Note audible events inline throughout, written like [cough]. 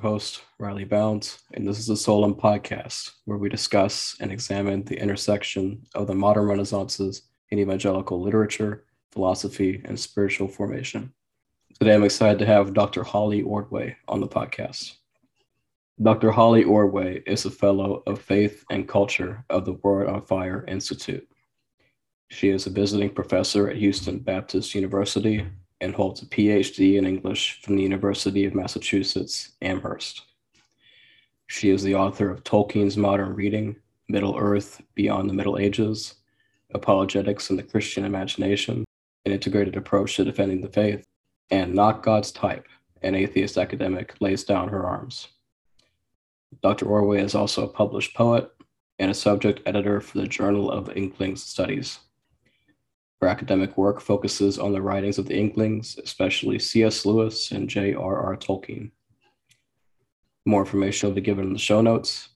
host, Riley Bounds, and this is the Solem podcast, where we discuss and examine the intersection of the modern renaissances in evangelical literature, philosophy, and spiritual formation. Today, I'm excited to have Dr. Holly Ordway on the podcast. Dr. Holly Ordway is a fellow of faith and culture of the Word on Fire Institute. She is a visiting professor at Houston Baptist University and holds a PhD in English from the University of Massachusetts Amherst. She is the author of Tolkien's Modern Reading, Middle Earth Beyond the Middle Ages, Apologetics and the Christian Imagination, an integrated approach to defending the faith, and Not God's Type, an atheist academic lays down her arms. Dr. Ordway is also a published poet and a subject editor for the Journal of Inklings Studies. Her academic work focuses on the writings of the Inklings, especially C.S. Lewis and J.R.R. Tolkien. More information will be given in the show notes,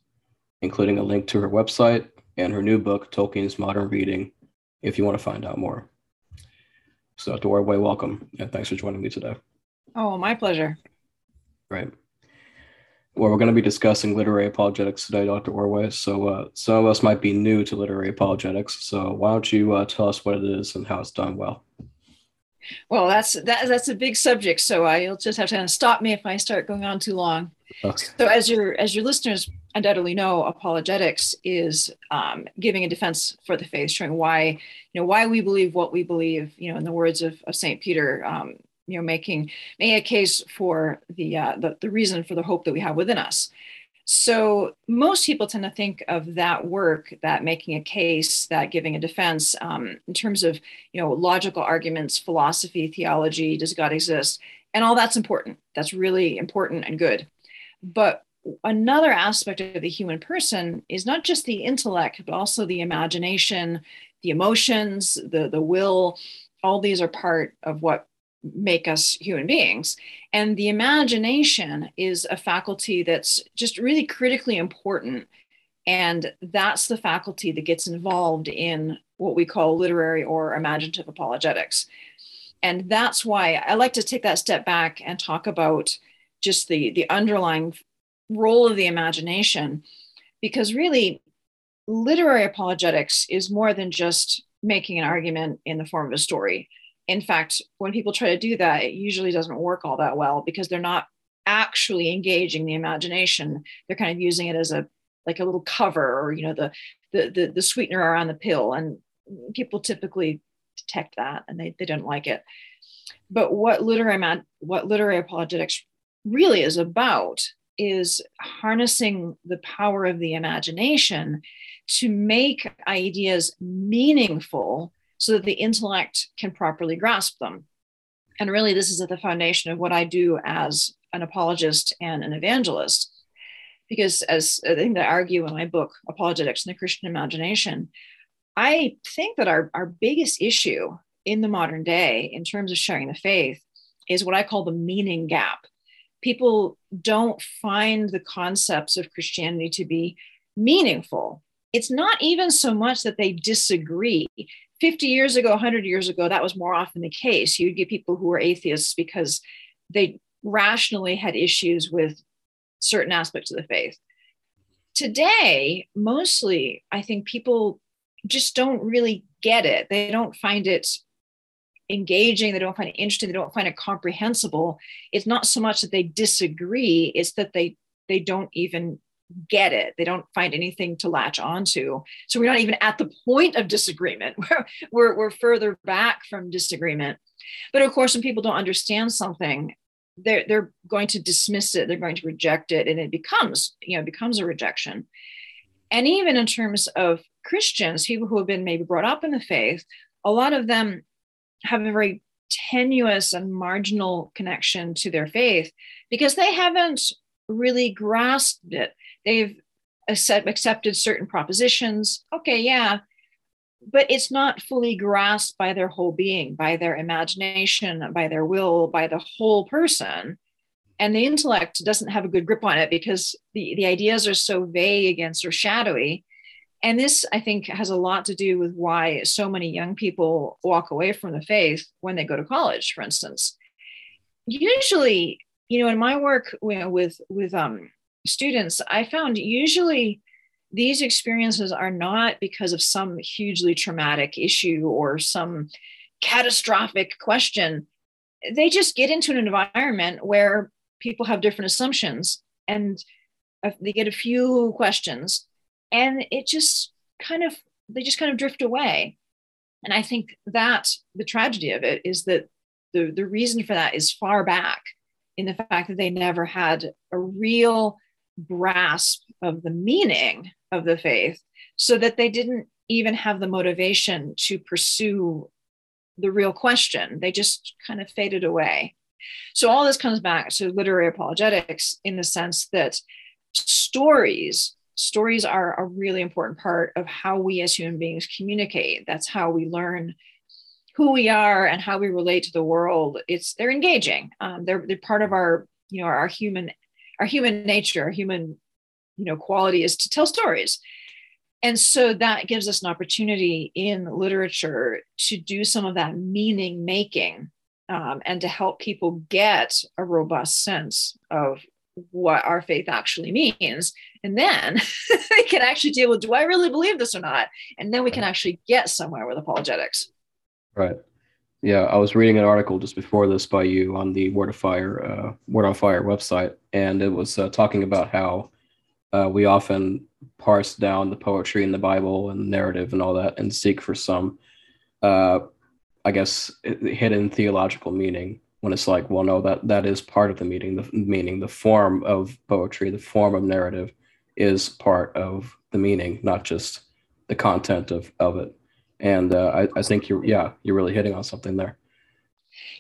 including a link to her website and her new book, Tolkien's Modern Reading, if you want to find out more. So, Dr. Ordway, welcome, and thanks for joining me today. Oh, my pleasure. Great. Well, we're going to be discussing literary apologetics today, Dr. Ordway. So, uh, some of us might be new to literary apologetics. So, why don't you uh, tell us what it is and how it's done well? Well, that's that, that's a big subject. So, I, you'll just have to stop me if I start going on too long. Okay. So, as your as your listeners undoubtedly know, apologetics is um, giving a defense for the faith, showing why you know why we believe what we believe. You know, in the words of, of Saint Peter, um, you know making making a case for the, uh, the the reason for the hope that we have within us. So most people tend to think of that work that making a case that giving a defense um, in terms of you know logical arguments philosophy theology does god exist? And all that's important. That's really important and good. But another aspect of the human person is not just the intellect but also the imagination the emotions the the will. All these are part of what make us human beings. And the imagination is a faculty that's just really critically important. And that's the faculty that gets involved in what we call literary or imaginative apologetics. And that's why I like to take that step back and talk about just the, the underlying role of the imagination, because really, literary apologetics is more than just making an argument in the form of a story in fact, when people try to do that, it usually doesn't work all that well because they're not actually engaging the imagination. They're kind of using it as a like a little cover or you know the the the, the sweetener around the pill, and people typically detect that and they, they don't like it. But what literary what literary apologetics really is about is harnessing the power of the imagination to make ideas meaningful so that the intellect can properly grasp them. And really, this is at the foundation of what I do as an apologist and an evangelist. Because, as I think I argue in my book, Apologetics and the Christian Imagination, I think that our, our biggest issue in the modern day in terms of sharing the faith is what I call the meaning gap. People don't find the concepts of Christianity to be meaningful. It's not even so much that they disagree, 50 years ago, 100 years ago, that was more often the case. You'd get people who were atheists because they rationally had issues with certain aspects of the faith. Today, mostly, I think people just don't really get it. They don't find it engaging, they don't find it interesting, they don't find it comprehensible. It's not so much that they disagree, it's that they they don't even get it. They don't find anything to latch onto. So we're not even at the point of disagreement. [laughs] We're, we're, we're further back from disagreement. But of course, when people don't understand something, they're, they're going to dismiss it, they're going to reject it, and it becomes, you know, becomes a rejection. And even in terms of Christians, people who have been maybe brought up in the faith, a lot of them have a very tenuous and marginal connection to their faith because they haven't really grasped it they've accepted certain propositions. Okay, yeah, but it's not fully grasped by their whole being, by their imagination, by their will, by the whole person. And the intellect doesn't have a good grip on it because the, the ideas are so vague and so shadowy. And this, I think, has a lot to do with why so many young people walk away from the faith when they go to college, for instance. Usually, you know, in my work you know, with with um, students, I found usually these experiences are not because of some hugely traumatic issue or some catastrophic question. They just get into an environment where people have different assumptions and uh, they get a few questions and it just kind of they just kind of drift away and i think that the tragedy of it is that the, the reason for that is far back in the fact that they never had a real grasp of the meaning of the faith so that they didn't even have the motivation to pursue the real question. They just kind of faded away. So all this comes back to literary apologetics in the sense that stories stories are a really important part of how we as human beings communicate. That's how we learn who we are and how we relate to the world. It's they're engaging. Um, they're, they're part of our you know our human our human nature our human you know quality is to tell stories and so that gives us an opportunity in literature to do some of that meaning making um, and to help people get a robust sense of what our faith actually means. And then [laughs] they can actually deal with do I really believe this or not? And then we can actually get somewhere with apologetics. Right. Yeah, I was reading an article just before this by you on the Word of Fire, uh, Word on Fire website, and it was uh, talking about how uh, we often parse down the poetry in the Bible and narrative and all that, and seek for some uh, I guess, hidden theological meaning when it's like, well, no, that that is part of the meaning. The meaning, the form of poetry, the form of narrative, is part of the meaning, not just the content of of it. And uh, I, I think you're, yeah, you're really hitting on something there.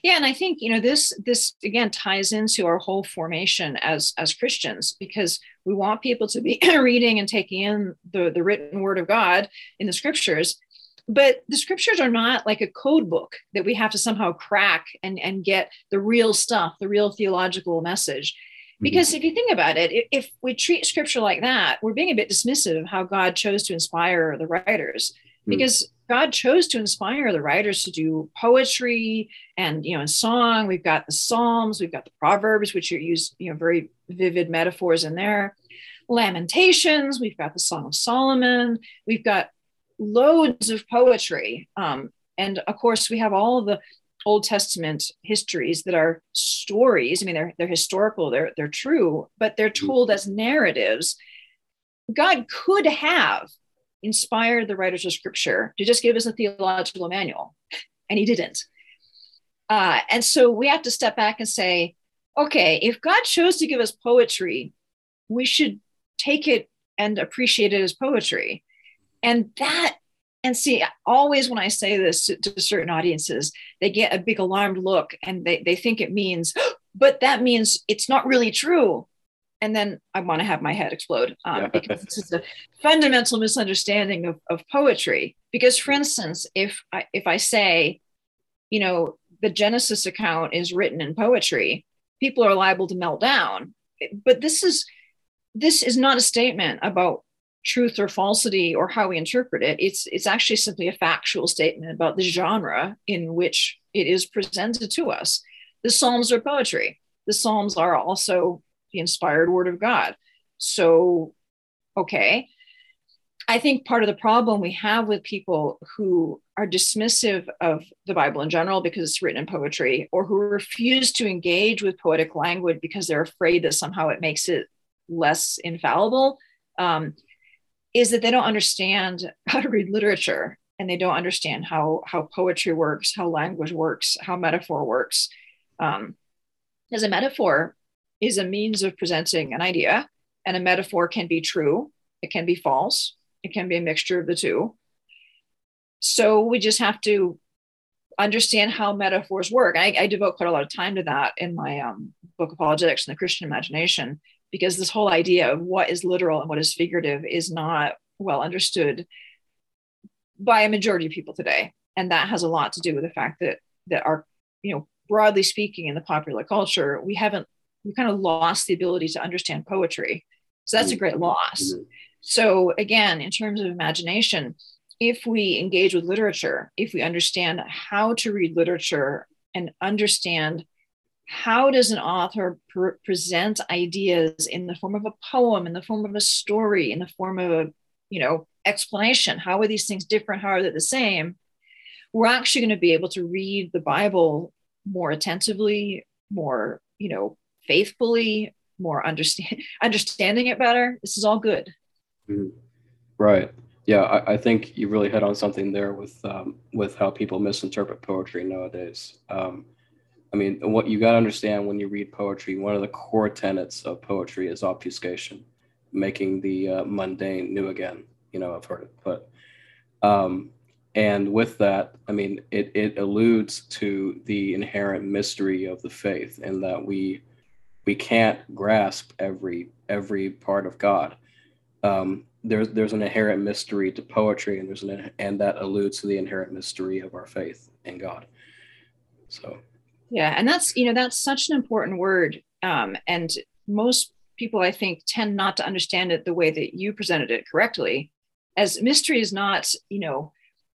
Yeah, and I think you know this this again ties into our whole formation as as Christians because we want people to be [clears throat] reading and taking in the the written word of God in the scriptures but the scriptures are not like a code book that we have to somehow crack and, and get the real stuff, the real theological message. Mm-hmm. Because mm-hmm. if you think about it, if we treat scripture like that, we're being a bit dismissive of how God chose to inspire the writers. Mm-hmm. Because God chose to inspire the writers to do poetry and you know, in song. We've got the Psalms, we've got the Proverbs, which are used, you know, very vivid metaphors in there. Lamentations, we've got the Song of Solomon, we've got loads of poetry. Um, and of course, we have all the Old Testament histories that are stories. I mean, they're, they're historical, they're, they're true, but they're mm-hmm. told as narratives. God could have inspired the writers of scripture to just give us a theological manual, and he didn't. Uh, and so we have to step back and say, okay, if God chose to give us poetry, we should take it and appreciate it as poetry. And that and see always when i say this to, to, certain audiences they get a big alarmed look and they, they think it means [gasps] but that means it's not really true and then i want to have my head explode um, yeah. because this is a fundamental misunderstanding of, of poetry because for instance if I, if i say you know the genesis account is written in poetry people are liable to melt down but this is this is not a statement about truth or falsity or how we interpret it. It's it's actually simply a factual statement about the genre in which it is presented to us. The Psalms are poetry. The Psalms are also the inspired word of God. So, okay. I think part of the problem we have with people who are dismissive of the Bible in general because it's written in poetry, or who refuse to engage with poetic language because they're afraid that somehow it makes it less infallible, um, is that they don't understand how to read literature and they don't understand how how poetry works how language works how metaphor works um, as a metaphor is a means of presenting an idea and a metaphor can be true it can be false it can be a mixture of the two. So we just have to understand how metaphors work. I, I devote quite a lot of time to that in my um, book apologetics and the christian imagination because this whole idea of what is literal and what is figurative is not well understood by a majority of people today. And that has a lot to do with the fact that that our you know broadly speaking in the popular culture we haven't we kind of lost the ability to understand poetry. So that's a great loss. Mm-hmm. so again in terms of imagination if we engage with literature if we understand how to read literature and understand how does an author pre- present ideas in the form of a poem in the form of a story in the form of a you know explanation how are these things different? How are they the same? We're actually going to be able to read the bible more attentively more you know faithfully more understand [laughs] understanding it better this is all good. Mm-hmm. right. Yeah I, I, think you really hit on something there with um, with how people misinterpret poetry nowadays. Um, i mean what you got to understand when you read poetry one of the core tenets of poetry is obfuscation making the uh, mundane new again. You know i've heard it but um, and with that i mean it, it alludes to the inherent mystery of the faith in that we we can't grasp every every part of god um, there's there's an inherent mystery to poetry and there's an and that alludes to the inherent mystery of our faith in god so yeah and that's you know that's such an important word um, and most people i think tend not to understand it the way that you presented it correctly as mystery is not you know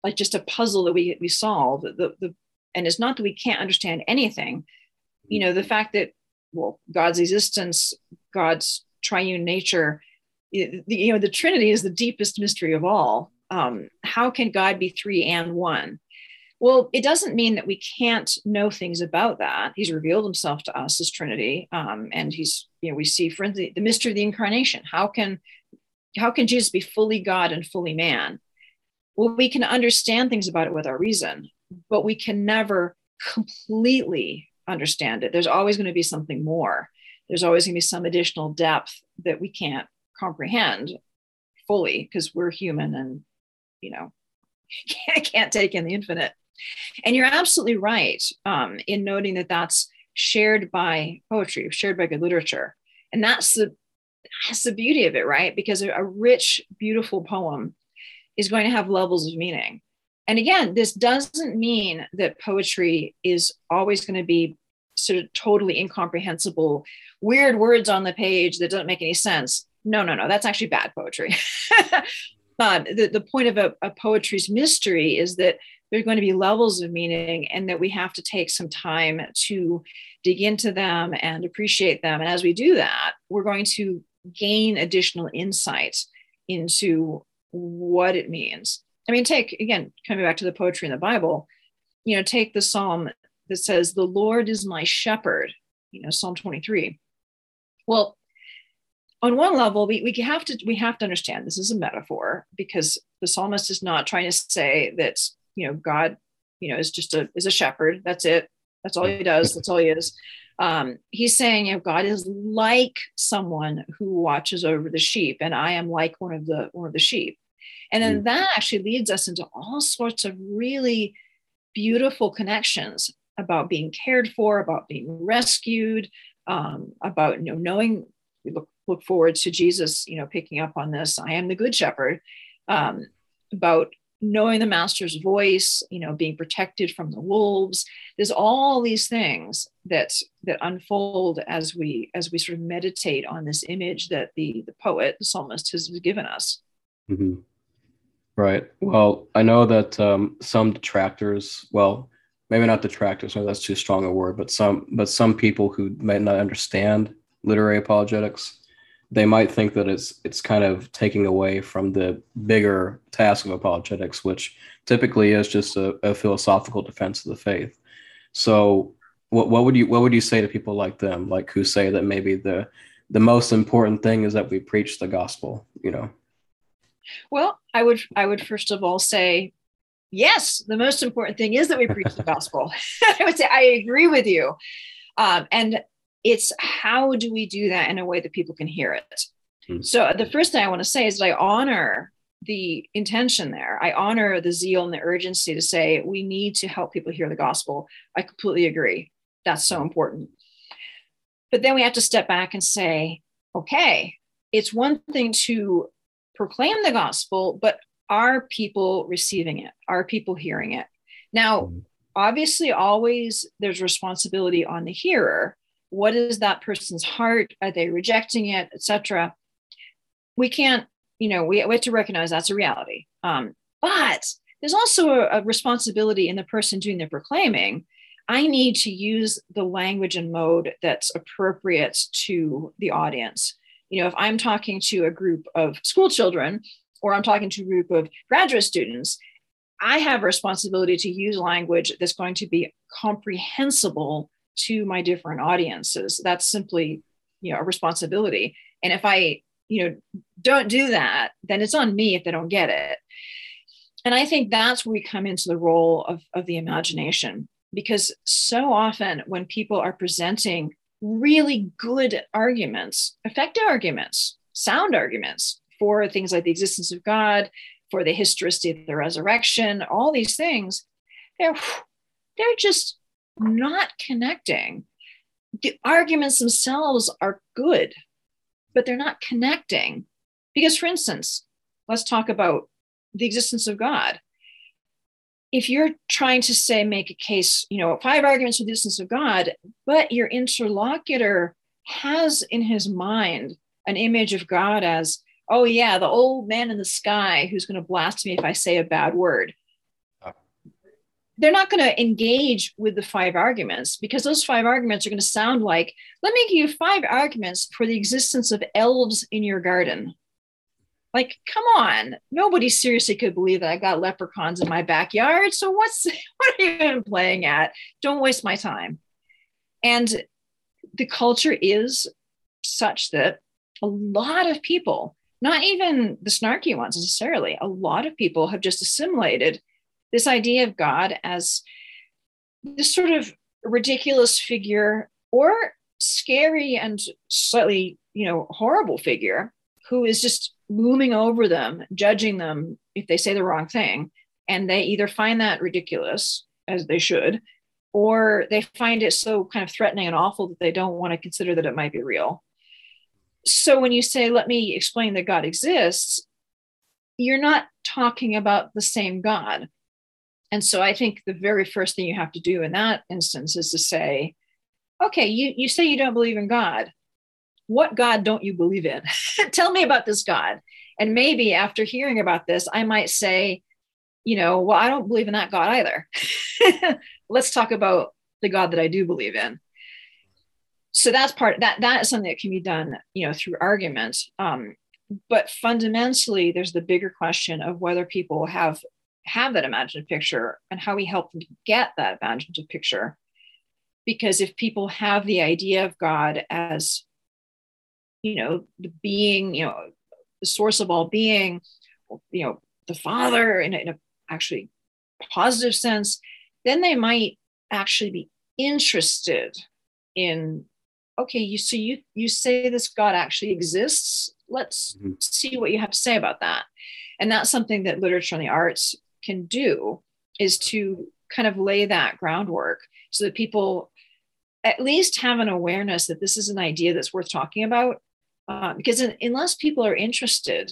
like just a puzzle that we we solve. The, the and it's not that we can't understand anything. You know, the fact that well, God's existence, God's triune nature, the, you know, the Trinity is the deepest mystery of all. Um, how can God be three and one? Well, it doesn't mean that we can't know things about that. He's revealed himself to us as Trinity, um, and he's, you know, we see, for instance, the mystery of the incarnation. How can, how can Jesus be fully God and fully man? well, we can understand things about it with our reason, but we can never completely understand it. There's always going to be something more. There's always going to be some additional depth that we can't comprehend fully because we're human and, you know, [laughs] can't take in the infinite. And you're absolutely right um, in noting that that's shared by poetry, shared by good literature. And that's the that's the beauty of it, right? Because a rich, beautiful poem is going to have levels of meaning. And again, this doesn't mean that poetry is always going to be sort of totally incomprehensible, weird words on the page that don't make any sense. No, no, no, that's actually bad poetry. [laughs] but the, the point of a, a poetry's mystery is that there's going to be levels of meaning and that we have to take some time to dig into them and appreciate them. And as we do that, we're going to gain additional insight into what it means. I mean, take again, coming back to the poetry in the Bible, you know, take the psalm that says, The Lord is my shepherd, you know, Psalm 23. Well, on one level, we, we have to we have to understand this is a metaphor because the psalmist is not trying to say that you know God, you know, is just a is a shepherd. That's it. That's all he does. That's all he is um, he's saying, you know, God is like someone who watches over the sheep, and I am like one of the one of the sheep. And then mm. that actually leads us into all sorts of really beautiful connections about being cared for, about being rescued, um, about you know knowing. We look look forward to Jesus, you know, picking up on this. I am the good shepherd. Um, about knowing the master's voice, you know, being protected from the wolves. There's all these things that that unfold as we as we sort of meditate on this image that the the poet, the psalmist, has given us. Mm-hmm. Right. Well, I know that um, some detractors, well, maybe not detractors, maybe that's too strong a word, but some but some people who might not understand literary apologetics they might think that it's it's kind of taking away from the bigger task of apologetics, which typically is just a, a philosophical defense of the faith. So, what what would you what would you say to people like them, like who say that maybe the the most important thing is that we preach the gospel? You know. Well, I would I would first of all say yes, the most important thing is that we preach the [laughs] gospel. [laughs] I would say I agree with you. Um, and it's how do we do that in a way that people can hear it mm-hmm. so the first thing i want to say is that i honor the intention there i honor the zeal and the urgency to say we need to help people hear the gospel i completely agree that's so important but then we have to step back and say okay it's one thing to proclaim the gospel but are people receiving it? Are people hearing it? Now mm-hmm. obviously always there's responsibility on the hearer. What is that person's heart? Are they rejecting it etc we can't you know we, we have to recognize that's a reality. Um, but there's also a, a, responsibility in the person doing the proclaiming. I need to use the language and mode that's appropriate to the audience. You know, if I'm talking to a group of school children or I'm talking to a group of graduate students, I have a responsibility to use language that's going to be comprehensible to my different audiences. That's simply, you know, a responsibility. And if I, you know, don't do that, then it's on me if they don't get it. And I think that's where we come into the role of, of the imagination because so often when people are presenting really good arguments, effective arguments, sound arguments for things like the existence of God, for the historicity of the resurrection, all these things, they're they're just not connecting. The arguments themselves are good, but they're not connecting. Because, for instance, let's talk about the existence of God if you're trying to say make a case you know five arguments for the existence of god but your interlocutor has in his mind an image of god as oh yeah the old man in the sky who's going to blast me if i say a bad word. They're not going to engage with the five arguments because those five arguments are going to sound like let me give you five arguments for the existence of elves in your garden like, come on, nobody seriously could believe that I got leprechauns in my backyard. So what's [laughs] what are you even playing at? Don't waste my time. And the culture is such that a lot of people, not even the snarky ones necessarily, a lot of people have just assimilated this idea of God as this sort of ridiculous figure or scary and slightly, you know, horrible figure who is just looming over them, judging them if they say the wrong thing. And they either find that ridiculous, as they should, or they find it so kind of threatening and awful that they don't want to consider that it might be real. So when you say, let me explain that God exists, you're not talking about the same God. And so I think the very first thing you have to do in that instance is to say, okay, you, you say you don't believe in God what God don't you believe in? [laughs] Tell me about this God. And maybe after hearing about this, I might say, you know, well, I don't believe in that God either. [laughs] Let's talk about the God that I do believe in. So that's part that that is something that can be done, you know, through argument. Um, but fundamentally, there's the bigger question of whether people have have that imaginative picture and how we help them get that imaginative picture. Because if people have the idea of God as you know, the being, you know, the source of all being, you know, the Father in a, in a actually positive sense, then they might actually be interested in okay you so you you say this god actually exists let's mm-hmm. see what you have to say about that and that's something that literature and the arts can do is to kind of lay that groundwork so that people at least have an awareness that this is an idea that's worth talking about uh, because in, unless people are interested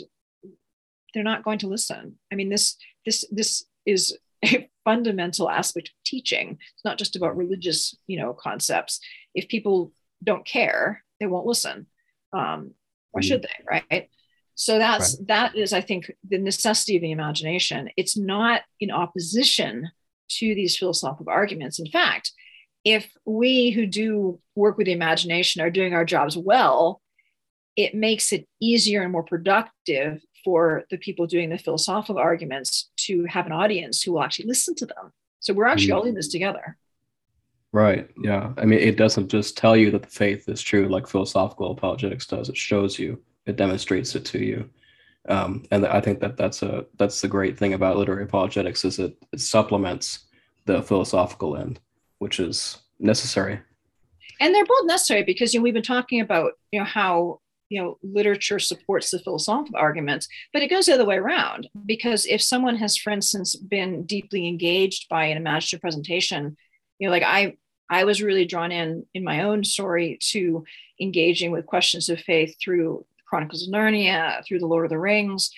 they're not going to listen. I mean this this this is a fundamental aspect of teaching. It's not just about religious you know concepts. If people don't care they won't listen. Um, why mm. should they right? So that's right. that is i think the necessity of the imagination. It's not in opposition to these philosophical arguments. In fact if we who do work with the imagination are doing our jobs well it makes it easier and more productive for the people doing the philosophical arguments to have an audience who will actually listen to them. So we're actually mm-hmm. all in this together. Right. Yeah. I mean, it doesn't just tell you that the faith is true like philosophical apologetics does. It shows you. It demonstrates it to you. Um, and I think that that's a that's the great thing about literary apologetics is it, it supplements the philosophical end, which is necessary. And they're both necessary because you know we've been talking about you know how you know literature supports the philosophical arguments but it goes the other way around because if someone has for instance been deeply engaged by an imaginative presentation you know like i i was really drawn in in my own story to engaging with questions of faith through chronicles of narnia through the lord of the rings.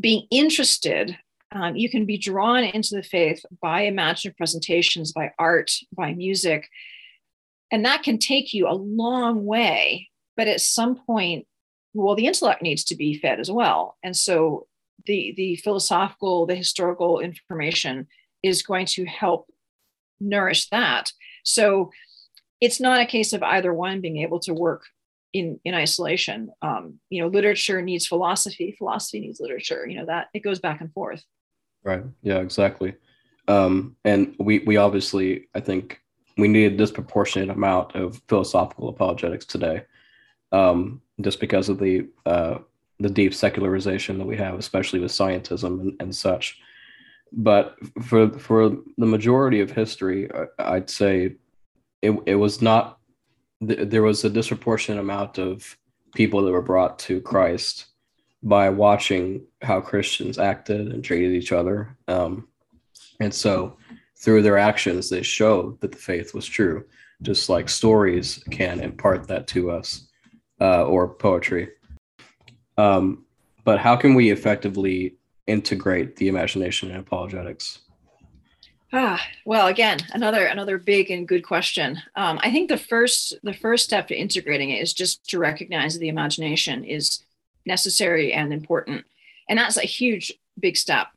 Being interested um, you can be drawn into the faith by imaginative presentations by art by music and that can take you a long way but at some point well the intellect needs to be fed as well and so the the philosophical the historical information is going to help nourish that. So it's not a case of either one being able to work in in isolation. Um, you know, literature needs philosophy, philosophy needs literature. You know that it goes back and forth. Right. Yeah. Exactly. Um, and we we obviously I think we need a disproportionate amount of philosophical apologetics today, um, just because of the uh, the deep secularization that we have, especially with scientism and, and such. But for for the majority of history, I'd say it, it was not there was a disproportionate amount of people that were brought to Christ by watching how Christians acted and treated each other. Um, and so through their actions, they showed that the faith was true, just like stories can impart that to us uh, or poetry. Um, but how can we effectively integrate the imagination in apologetics? Ah, well, again, another another big and good question. Um, I think the first the first step to integrating it is just to recognize the imagination is necessary and important, and that's a huge big step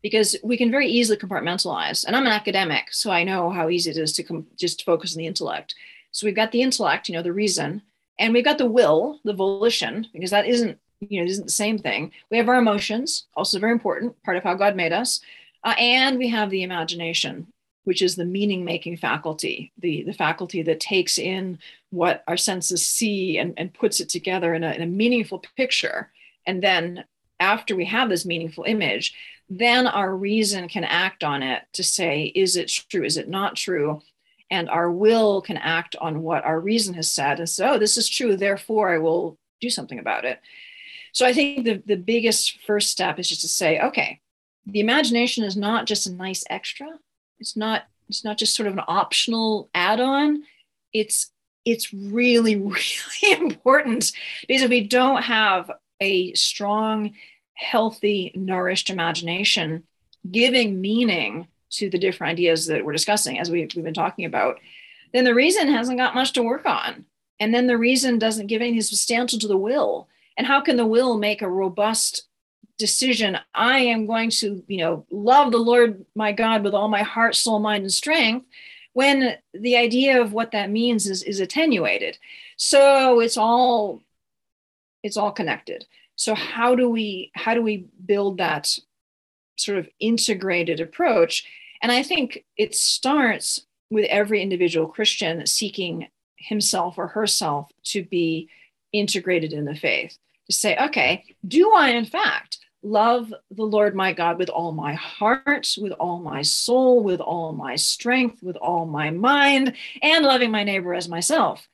because we can very easily compartmentalize. And I'm an academic, so I know how easy it is to com- just focus on the intellect. So we've got the intellect, you know, the reason, and we've got the will, the volition, because that isn't you know isn't the same thing. We have our emotions, also very important, part of how God made us. Uh, and we have the imagination, which is the meaning making faculty, the, the faculty that takes in what our senses see and, and puts it together in a, in a meaningful picture. And then after we have this meaningful image, then our reason can act on it to say, is it true? Is it not true? And our will can act on what our reason has said and say, oh, this is true, therefore I will do something about it. So I think the, the biggest first step is just to say, okay, the imagination is not just a nice extra it's not it's not just sort of an optional add-on it's it's really [laughs] really important because if we don't have a strong healthy nourished imagination giving meaning to the different ideas that we're discussing as we've, we've been talking about then the reason hasn't got much to work on. And then the reason doesn't give anything substantial to the will. And how can the will make a robust decision? I am going to you know love the lord my god with all my heart soul mind and strength when the idea of what that means is, is attenuated. So it's all it's all connected. So how do we how do we build that sort of integrated approach and i think it starts with every individual christian seeking himself or herself to be integrated in the faith to say okay do i in fact love the Lord my God with all my heart, with all my soul, with all my strength, with all my mind, and loving my neighbor as myself.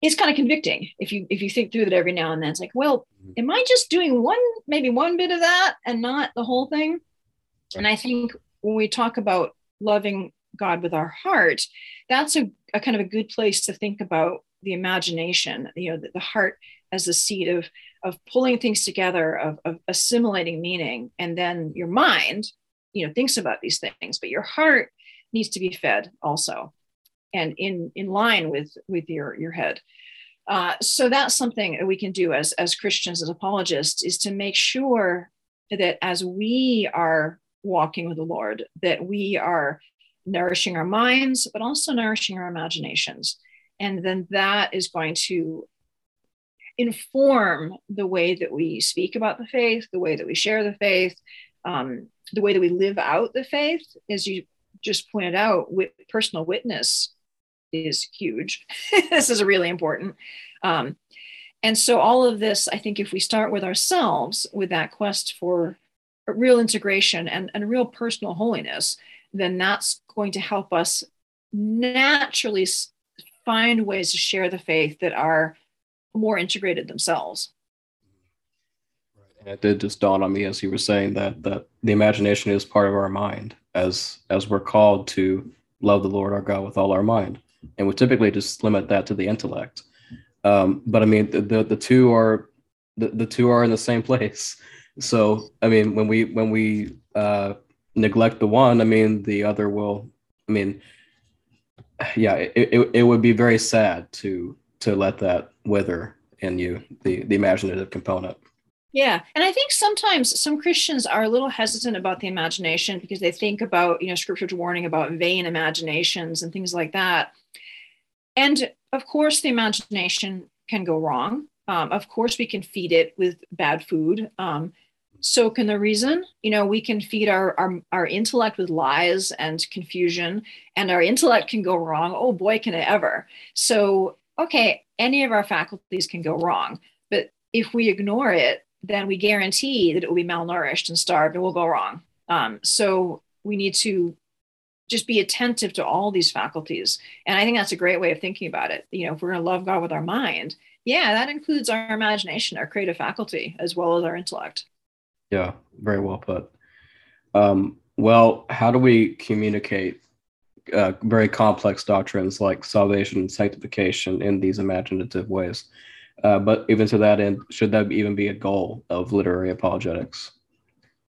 It's kind of convicting if you if you think through that every now and then. It's like, well, mm-hmm. am I just doing one, maybe one bit of that and not the whole thing? And I think when we talk about loving God with our heart, that's a, a kind of a good place to think about the imagination, you know, the, the heart as the seat of of pulling things together, of, of assimilating meaning, and then your mind, you know, thinks about these things, but your heart needs to be fed also, and in in line with with your your head. Uh, so that's something we can do as as Christians, as apologists, is to make sure that as we are walking with the Lord, that we are nourishing our minds, but also nourishing our imaginations. And then that is going to inform the way that we speak about the faith, the way that we share the faith, um, the way that we live out the faith. As you just pointed out, with personal witness is huge. [laughs] this is really important. Um, and so, all of this, I think, if we start with ourselves, with that quest for real integration and, and real personal holiness, then that's going to help us naturally find ways to share the faith that are more integrated themselves. And it did just dawn on me as you were saying that that the imagination is part of our mind as as we're called to love the Lord our God with all our mind. And we typically just limit that to the intellect. Um, but I mean the, the, the two are the, the two are in the same [laughs] place. So I mean when we when we uh, neglect the one, I mean the other will I mean [sighs] yeah, it, it, it would be very sad to to let that wither in you, the the imaginative component. Yeah. And I think sometimes some Christians are a little hesitant about the imagination because they think about, you know, scripture's warning about vain imaginations and things like that. And of course, the imagination can go wrong. Um, of course, we can feed it with bad food. Um, so can the reason. You know, we can feed our, our our intellect with lies and confusion, and our intellect can go wrong. Oh boy, can it ever! So okay, any of our faculties can go wrong, but if we ignore it, then we guarantee that it will be malnourished and starved and will go wrong. Um, so we need to just be attentive to all these faculties. And I think that's a great way of thinking about it. You know, if we're going to love God with our mind, yeah, that includes our imagination, our creative faculty, as well as our intellect. Yeah, very well put. Um, well, how do we communicate uh, very complex doctrines like salvation and sanctification in these imaginative ways? Uh, but even to that end, should that even be a goal of literary apologetics?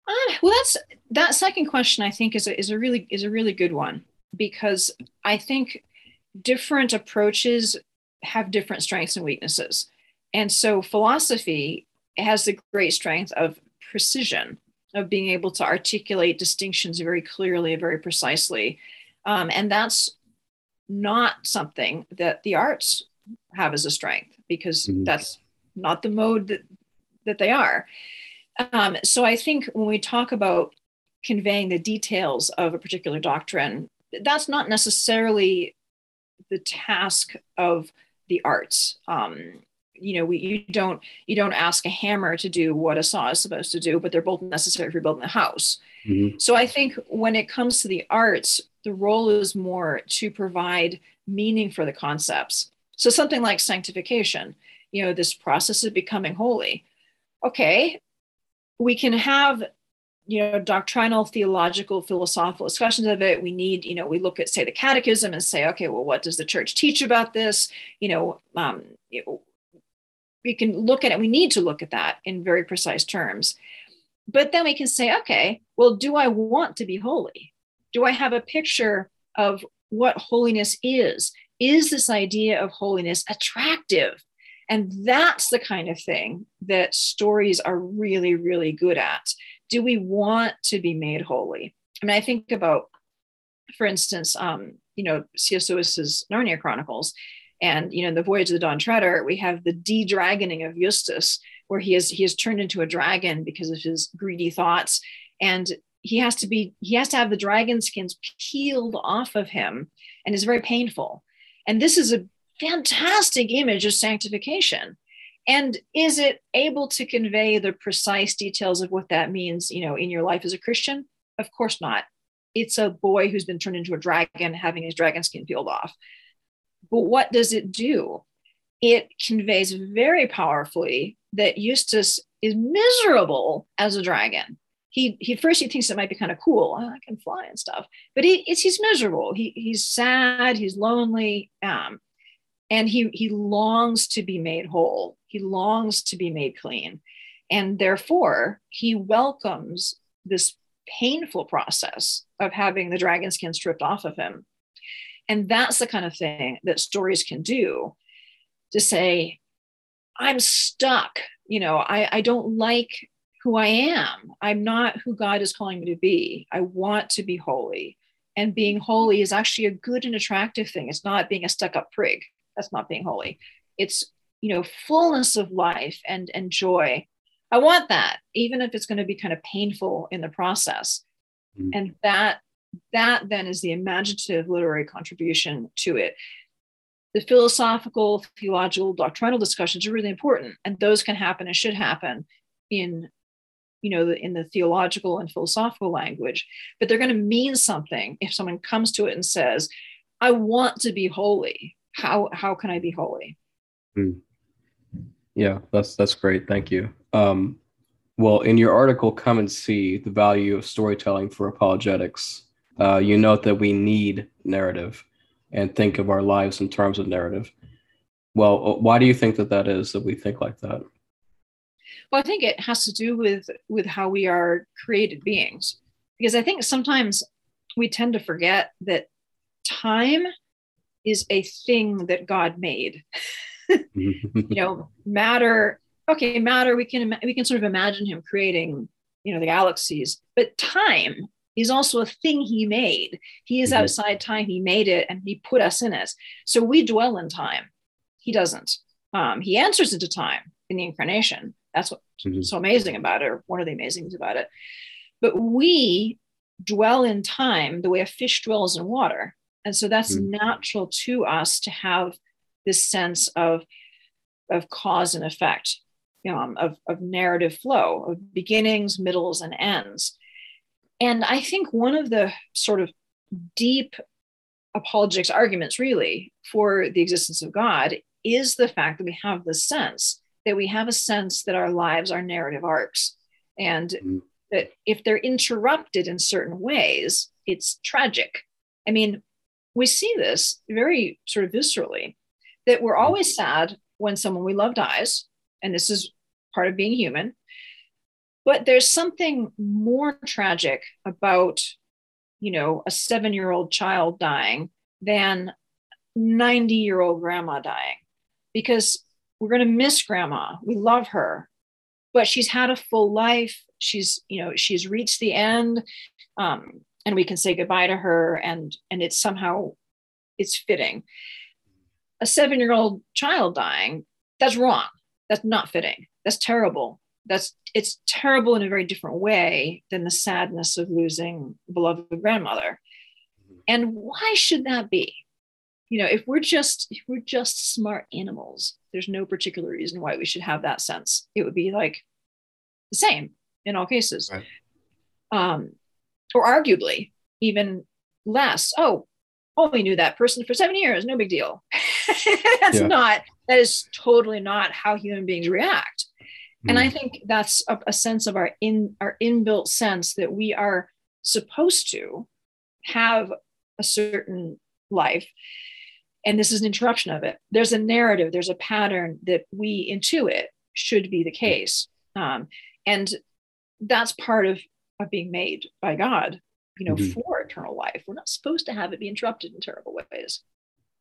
Uh, well, that's that second question. I think is a, is a really is a really good one because I think different approaches have different strengths and weaknesses, and so philosophy has the great strength of precision of being able to articulate distinctions very clearly and very precisely, um, and that's not something that the arts have as a strength because mm-hmm. that's not the mode that that they are. Um, so I think when we talk about conveying the details of a particular doctrine, that's not necessarily the task of the arts. Um, you know, we you don't you don't ask a hammer to do what a saw is supposed to do, but they're both necessary for building a house. Mm-hmm. So I think when it comes to the arts, the role is more to provide meaning for the concepts. So something like sanctification, you know, this process of becoming holy. Okay, we can have you know doctrinal theological philosophical discussions of it. We need you know we look at say the catechism and say okay well what does the church teach about this? You know um, we can look at it. We need to look at that in very precise terms. But then we can say okay well do i want to be holy? Do i have a picture of what holiness is? Is this idea of holiness attractive and that's the kind of thing that stories are really, really good at. Do we want to be made holy? I mean, I think about, for instance, um, you know, C.S. Lewis's Narnia Chronicles, and you know, the Voyage of the Dawn Treader, we have the de-dragoning of Eustace, where he is he is turned into a dragon because of his greedy thoughts, and he has to be he has to have the dragon skins peeled off of him, and it's very painful. And this is a fantastic image of sanctification. And is it able to convey the precise details of what that means you know in your life as a christian? Of course not. It's a boy who's been turned into a dragon having his dragon skin peeled off. But what does it do? It conveys very powerfully that eustace is miserable as a dragon. He, he first he thinks it might be kind of cool. Oh, i can fly and stuff. But he, he's miserable. He, he's sad. He's lonely. Um, and he he longs to be made whole. He longs to be made clean. And therefore he welcomes this painful process of having the dragon skin stripped off of him. And that's the kind of thing that stories can do to say i'm stuck. You know i, I don't like who i am. I'm not who god is calling me to be. I want to be holy. And being holy is actually a good and attractive thing. It's not being a stuck up prig that's not being holy. It's you know fullness of life and and joy. I want that even if it's going to be kind of painful in the process. Mm-hmm. and that that then is the imaginative literary contribution to it. The philosophical theological doctrinal discussions are really important and those can happen and should happen in you know in the theological and philosophical language. But they're going to mean something if someone comes to it and says i want to be holy how how can I be holy? Mm. Yeah, that's that's great. Thank you. Um, well, in your article, come and see the value of storytelling for apologetics. Uh, you note that we need narrative and think of our lives in terms of narrative. Well, uh, why do you think that that is that we think like that? Well, I think it has to do with with how we are created beings, because I think sometimes we tend to forget that time is a thing that God made. you know, matter okay, matter we can we can sort of imagine him creating, you know, the galaxies, but time is also a thing he made. He is mm-hmm. outside time. He made it and he put us in it. So we dwell in time. He doesn't. Um, he answers into time in the incarnation. That's what's mm-hmm. so amazing about it, or one of the amazing things about it. But we dwell in time the way a fish dwells in water. And so that's mm-hmm. natural to us to have this sense of, of cause and effect, um, of, of narrative flow, of beginnings, middles, and ends. And I think one of the sort of deep apologetics arguments, really, for the existence of God is the fact that we have the sense that we have a sense that our lives are narrative arcs. And mm-hmm. that if they're interrupted in certain ways, it's tragic. I mean, we see this very sort of viscerally that we're mm-hmm. always sad when someone we love dies. And this is part of being human. But there's something more tragic about, you know, a seven year old child dying than 90 year old grandma dying because we're going to miss grandma. We love her, but she's had a full life. She's, you know, she's reached the end. Um, and we can say goodbye to her and and it's somehow it's fitting. A seven year old child dying that's wrong. That's not fitting. That's terrible. That's it's terrible in a very different way than the sadness of losing beloved grandmother. Mm-hmm. and why should that be? You know if we're just if we're just smart animals there's no particular reason why we should have that sense. It would be like the same in all cases. Right. um or arguably even less. Oh only knew that person for seven years. No big deal. [laughs] That's yeah. not that is totally not how human beings react. Mm. and i hmm. think that's a, a sense of our in our inbuilt sense that we are supposed to have a certain life. And this is an interruption of it. There's a narrative there's a pattern that we intuit should be the case. Um, and that's part of of being made by god you know mm-hmm. for eternal life we're not supposed to have it be interrupted in terrible ways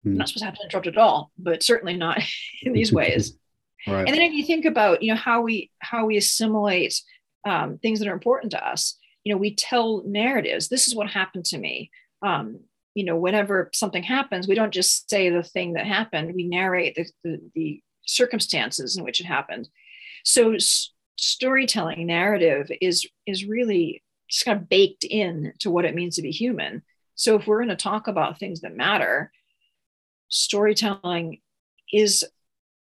mm-hmm. we're not supposed to have it interrupted at all but certainly not [laughs] in these ways [laughs] right. and then if you think about you know how we how we assimilate um, things that are important to us you know we tell narratives this is what happened to me um, you know, whenever something happens, we don't just say the thing that happened, we narrate the, the, the circumstances in which it happened. So storytelling narrative is is really just kind of baked in to what it means to be human. So if we're going to talk about things that matter, storytelling is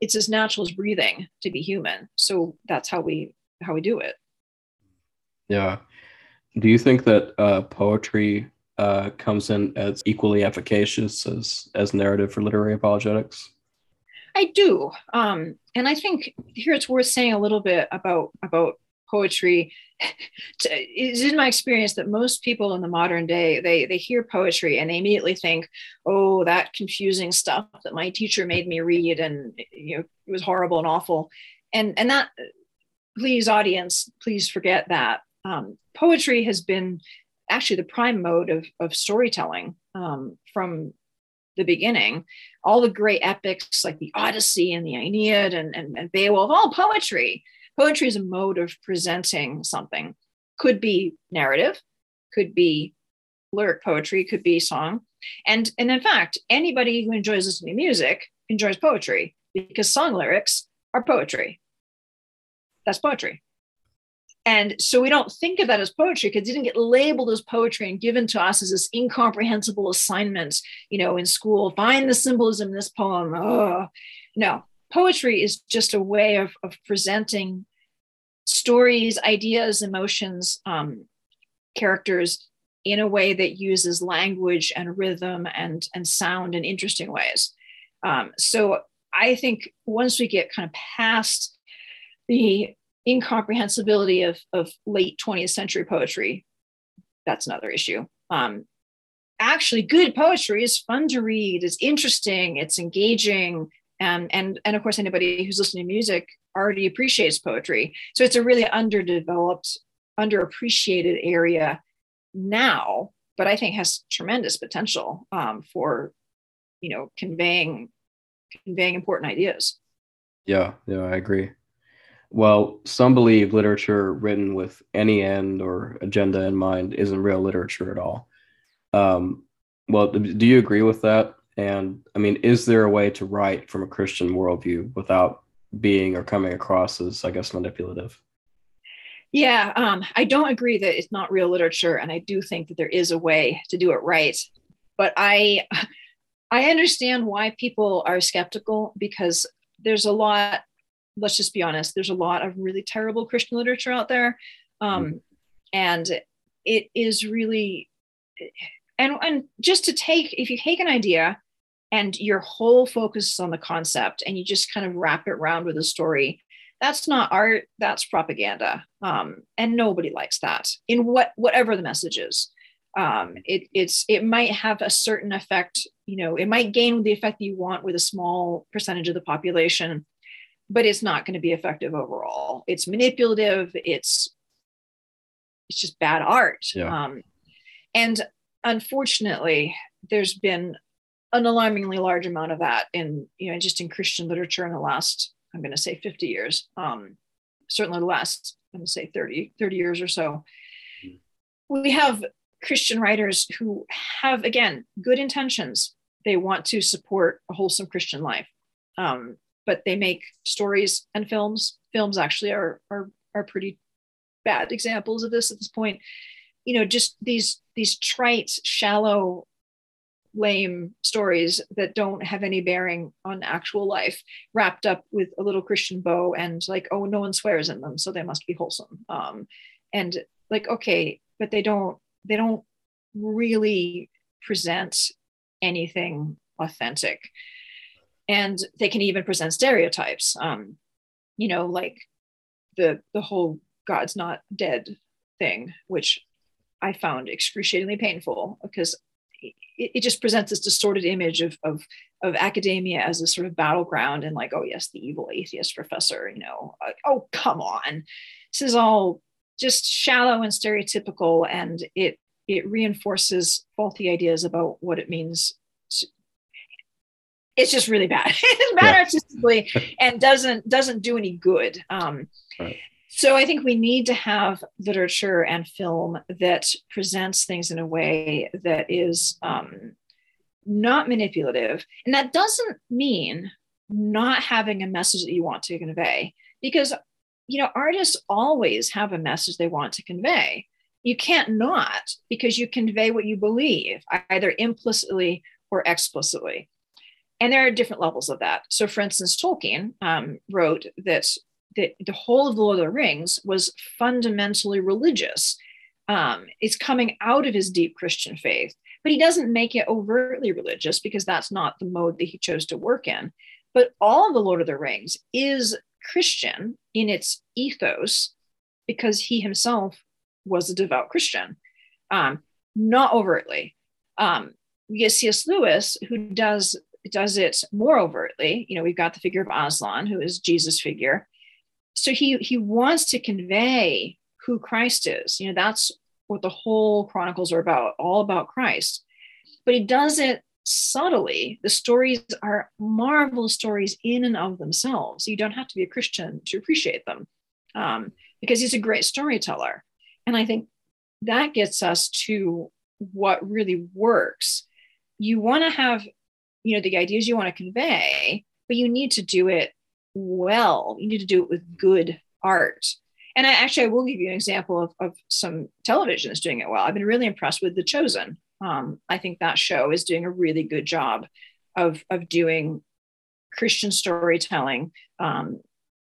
it's as natural as breathing to be human. So that's how we how we do it. Yeah. Do you think that uh, poetry uh, comes in as equally efficacious as as narrative for literary apologetics? I do, um, and I think here it's worth saying a little bit about about poetry. [laughs] it's in my experience that most people in the modern day they they hear poetry and they immediately think, "Oh, that confusing stuff that my teacher made me read, and you know it was horrible and awful," and and that please audience please forget that um, poetry has been actually the prime mode of, of storytelling um, from the beginning. All the great epics like the Odyssey and the Aeneid and, and, and Beowulf, all poetry. Poetry is a mode of presenting something. Could be narrative, could be lyric poetry, could be song. And, and in fact, anybody who enjoys listening to music enjoys poetry because song lyrics are poetry. That's poetry. And so we don't think of that as poetry because it didn't get labeled as poetry and given to us as this incomprehensible assignment, you know, in school. Find the symbolism in this poem. No, poetry is just a way of, of presenting stories, ideas, emotions, um, characters in a way that uses language and rhythm and, and sound in interesting ways. Um, so I think once we get kind of past the incomprehensibility of, of late 20th century poetry, that's another issue. Um, actually, good poetry is fun to read, it's interesting, it's engaging. And, and, and of course, anybody who's listening to music already appreciates poetry. So it's a really underdeveloped, underappreciated area now, but I think has tremendous potential um, for, you know, conveying conveying important ideas. Yeah, yeah, I agree. Well, some believe literature written with any end or agenda in mind isn't real literature at all. Um, well, do you agree with that? And I mean, is there a way to write from a Christian worldview without being or coming across as, I guess, manipulative? Yeah, um, I don't agree that it's not real literature, and I do think that there is a way to do it right. But I, I understand why people are skeptical because there's a lot. Let's just be honest. There's a lot of really terrible Christian literature out there, um, mm and it is really, and and just to take if you take an idea and your whole focus is on the concept and you just kind of wrap it around with a story that's not art that's propaganda. Um, and nobody likes that in what whatever the message is. Um, it, it's it might have a certain effect you know it might gain the effect that you want with a small percentage of the population but it's not going to be effective overall it's manipulative it's it's just bad art yeah. um, and unfortunately there's been an alarmingly large amount of that in you know just in christian literature in the last I'm going to say 50 years, um, certainly the last, I'm going to say 30, 30 years or so. Mm-hmm. We have Christian writers who have, again, good intentions. They want to support a wholesome Christian life, um, but they make stories and films. Films actually are, are, are pretty bad examples of this at this point. You know, just these these trite, shallow lame stories that don't have any bearing on actual life wrapped up with a little christian bow and like oh no one swears in them so they must be wholesome um, and like okay but they don't they don't really present anything authentic and they can even present stereotypes um, you know like the the whole god's not dead thing which i found excruciatingly painful because it, it just presents this distorted image of, of of academia as a sort of battleground and like oh yes the evil atheist professor you know like, oh come on. This is all just shallow and stereotypical and it it reinforces faulty ideas about what it means it's just really bad [laughs] it's bad yeah. artistically and doesn't doesn't do any good um, right. So I think we need to have literature and film that presents things in a way that is um, not manipulative. And that doesn't mean not having a message that you want to convey, because you know artists always have a message they want to convey. You can't not because you convey what you believe, either implicitly or explicitly. And there are different levels of that. So, for instance, Tolkien um, wrote that the, the whole of the Lord of the Rings was fundamentally religious. Um, it's coming out of his deep Christian faith, but he doesn't make it overtly religious because that's not the mode that he chose to work in. But all of the Lord of the Rings is Christian in its ethos because he himself was a devout Christian, um, not overtly. Um, we get C.S. Lewis, who does does it more overtly. You know, we've got the figure of Aslan, who is Jesus' figure, so he he wants to convey who Christ is. You know, that's what the whole chronicles are about, all about Christ. But he does it subtly. The stories are marvelous stories in and of themselves. You don't have to be a Christian to appreciate them um, because he's a great storyteller. And I think that gets us to what really works. You want to have, you know, the ideas you want to convey, but you need to do it well. You need to do it with good art. And I actually I will give you an example of, of some television is doing it well. I've been really impressed with The Chosen. Um, I think that show is doing a really good job of, of doing Christian storytelling um,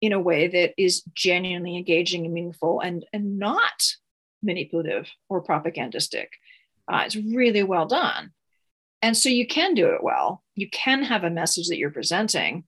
in a way that is genuinely engaging and meaningful and, and not manipulative or propagandistic. Uh, it's really well done. And so you can do it well. You can have a message that you're presenting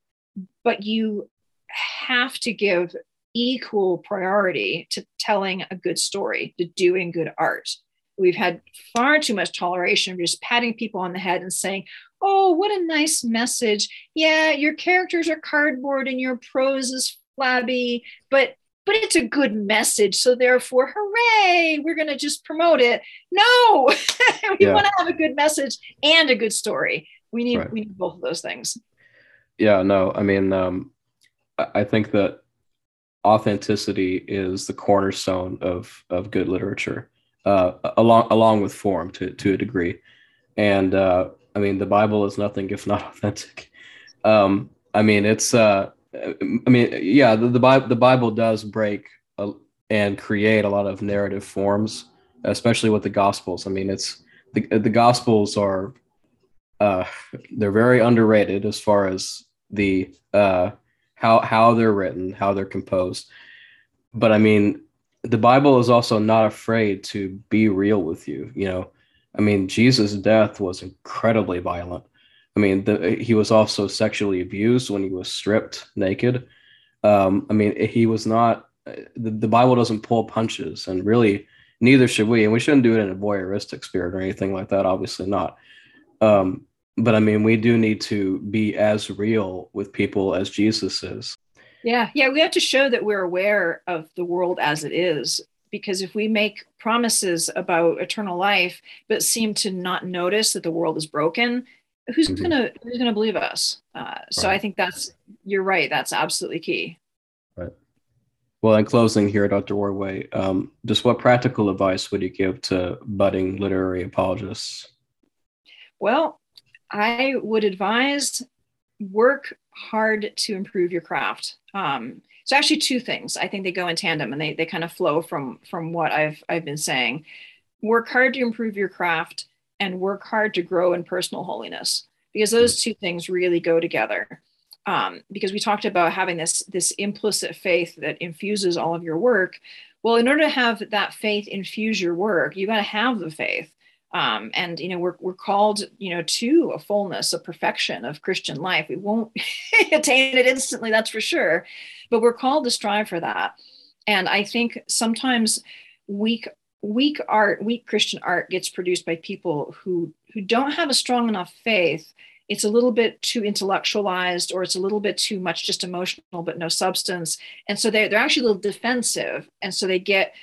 but you have to give equal priority to telling a good story, to doing good art. We've had far too much toleration of just patting people on the head and saying, Oh, what a nice message. Yeah, your characters are cardboard and your prose is flabby, but but it's a good message. So therefore, hooray, we're going to just promote it. No, [laughs] we yeah. want to have a good message and a good story. We need right. we need both of those things yeah no i mean um, i think that authenticity is the cornerstone of of good literature, uh, along along with form to to a degree. And uh, I mean, the Bible is nothing if not [laughs] authentic. Um, I mean, it's uh, I mean, yeah, the the Bible the Bible does break a, and create a lot of narrative forms, especially with the Gospels. I mean, it's the the Gospels are uh, they're very underrated as far as the uh, how how they're written, how they're composed. But I mean, the Bible is also not afraid to be real with you. You know, I mean, Jesus' death was incredibly violent. I mean, the, he was also sexually abused when he was stripped naked. Um, I mean, he was not. The, the Bible doesn't pull punches, and really, neither should we. And we shouldn't do it in a voyeuristic spirit or anything like that. Obviously, not. Um, but I mean, we do need to be as real with people as Jesus is. Yeah, yeah, we have to show that we're aware of the world as it is. Because if we make promises about eternal life, but seem to not notice that the world is broken, who's mm-hmm. gonna who's gonna believe us? Uh, so right. I think that's you're right. That's absolutely key. Right. Well, in closing here, Dr. Ordway, um, just what practical advice would you give to budding literary apologists? Well, I would advise work hard to improve your craft. Um, so actually two things. I think they go in tandem and they, they kind of flow from from what I've I've been saying. Work hard to improve your craft and work hard to grow in personal holiness because those two things really go together. Um, because we talked about having this this implicit faith that infuses all of your work. Well, in order to have that faith infuse your work, you got to have the faith um, and you know we're, we're called you know to a fullness a perfection of christian life we won't [laughs] attain it instantly that's for sure but we're called to strive for that and i think sometimes weak weak art weak christian art gets produced by people who who don't have a strong enough faith it's a little bit too intellectualized or it's a little bit too much just emotional but no substance and so they're, they're actually a little defensive and so they get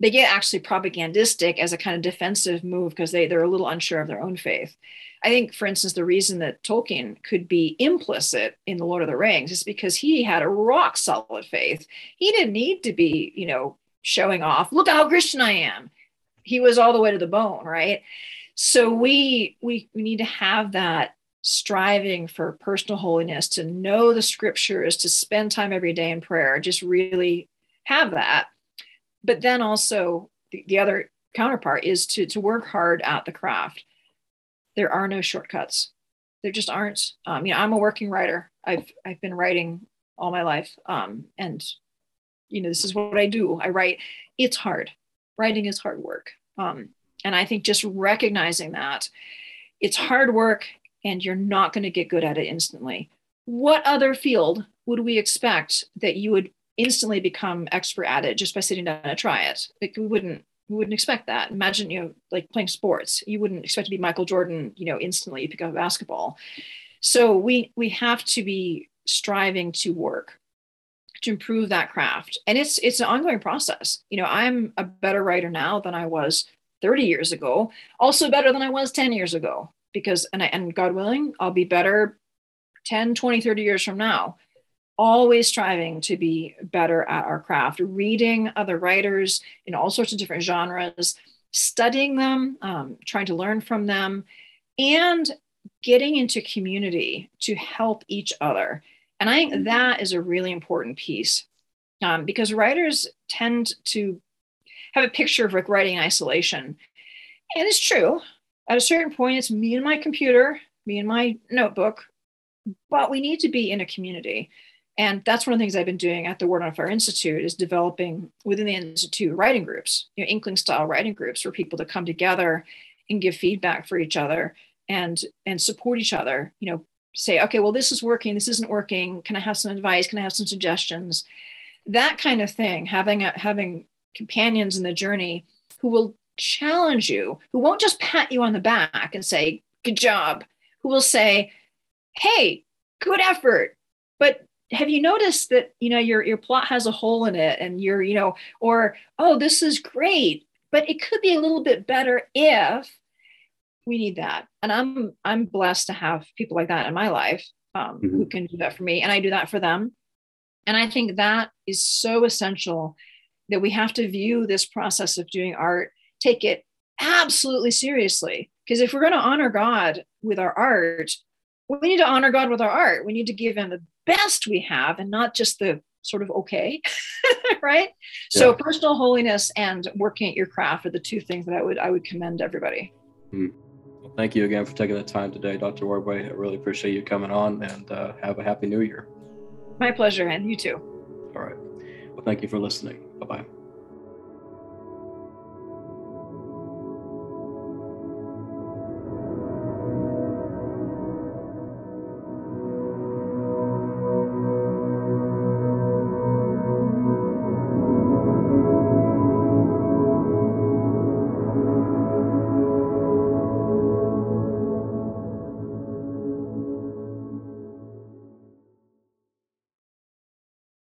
they get actually propagandistic as a kind of defensive move because they, they're a little unsure of their own faith. I think, for instance, the reason that Tolkien could be implicit in The Lord of the Rings is because he had a rock solid faith. He didn't need to be, you know, showing off, look how Christian I am. He was all the way to the bone, right? So we we we need to have that striving for personal holiness, to know the scriptures, to spend time every day in prayer, just really have that but then also the, the other counterpart is to, to work hard at the craft. There are no shortcuts. There just aren't. Um, you know, I'm a working writer. I've I've been writing all my life, um, and you know, this is what I do. I write. It's hard. Writing is hard work, um, and I think just recognizing that it's hard work, and you're not going to get good at it instantly. What other field would we expect that you would instantly become expert at it just by sitting down and try it. Like we wouldn't we wouldn't expect that. Imagine you know like playing sports. You wouldn't expect to be Michael Jordan, you know, instantly you pick up basketball. So we we have to be striving to work to improve that craft. And it's it's an ongoing process. You know, I'm a better writer now than I was 30 years ago, also better than I was 10 years ago because and I, and God willing, I'll be better 10, 20, 30 years from now always striving to be better at our craft, reading other writers in all sorts of different genres, studying them, um, trying to learn from them, and getting into community to help each other. And I think that is a really important piece um, because writers tend to have a picture of like writing in isolation. And it's true. At a certain point, it's me and my computer, me and my notebook, but we need to be in a community. And that's one of the things I've been doing at the Word on Fire Institute is developing within the institute writing groups, you know, inkling style writing groups for people to come together and give feedback for each other and and support each other. You know, say, okay, well, this is working, this isn't working. Can I have some advice? Can I have some suggestions? That kind of thing. Having a, having companions in the journey who will challenge you, who won't just pat you on the back and say, "Good job," who will say, "Hey, good effort." But have you noticed that you know your your plot has a hole in it and you're you know or oh this is great but it could be a little bit better if we need that and i'm i'm blessed to have people like that in my life um, mm-hmm. who can do that for me and i do that for them And I think that is so essential that we have to view this process of doing art, take it absolutely seriously. Because if we're going to honor God with our art, we need to honor God with our art. We need to give Him the best we have and not just the sort of okay, [laughs] right? Yeah. So personal holiness and working at your craft are the two things that I would I would commend everybody. Hmm. Well, thank you again for taking the time today, Dr. Ordway. I really appreciate you coming on and uh, have a happy new year. My pleasure, and you too. All right. Well, thank you for listening. Bye bye.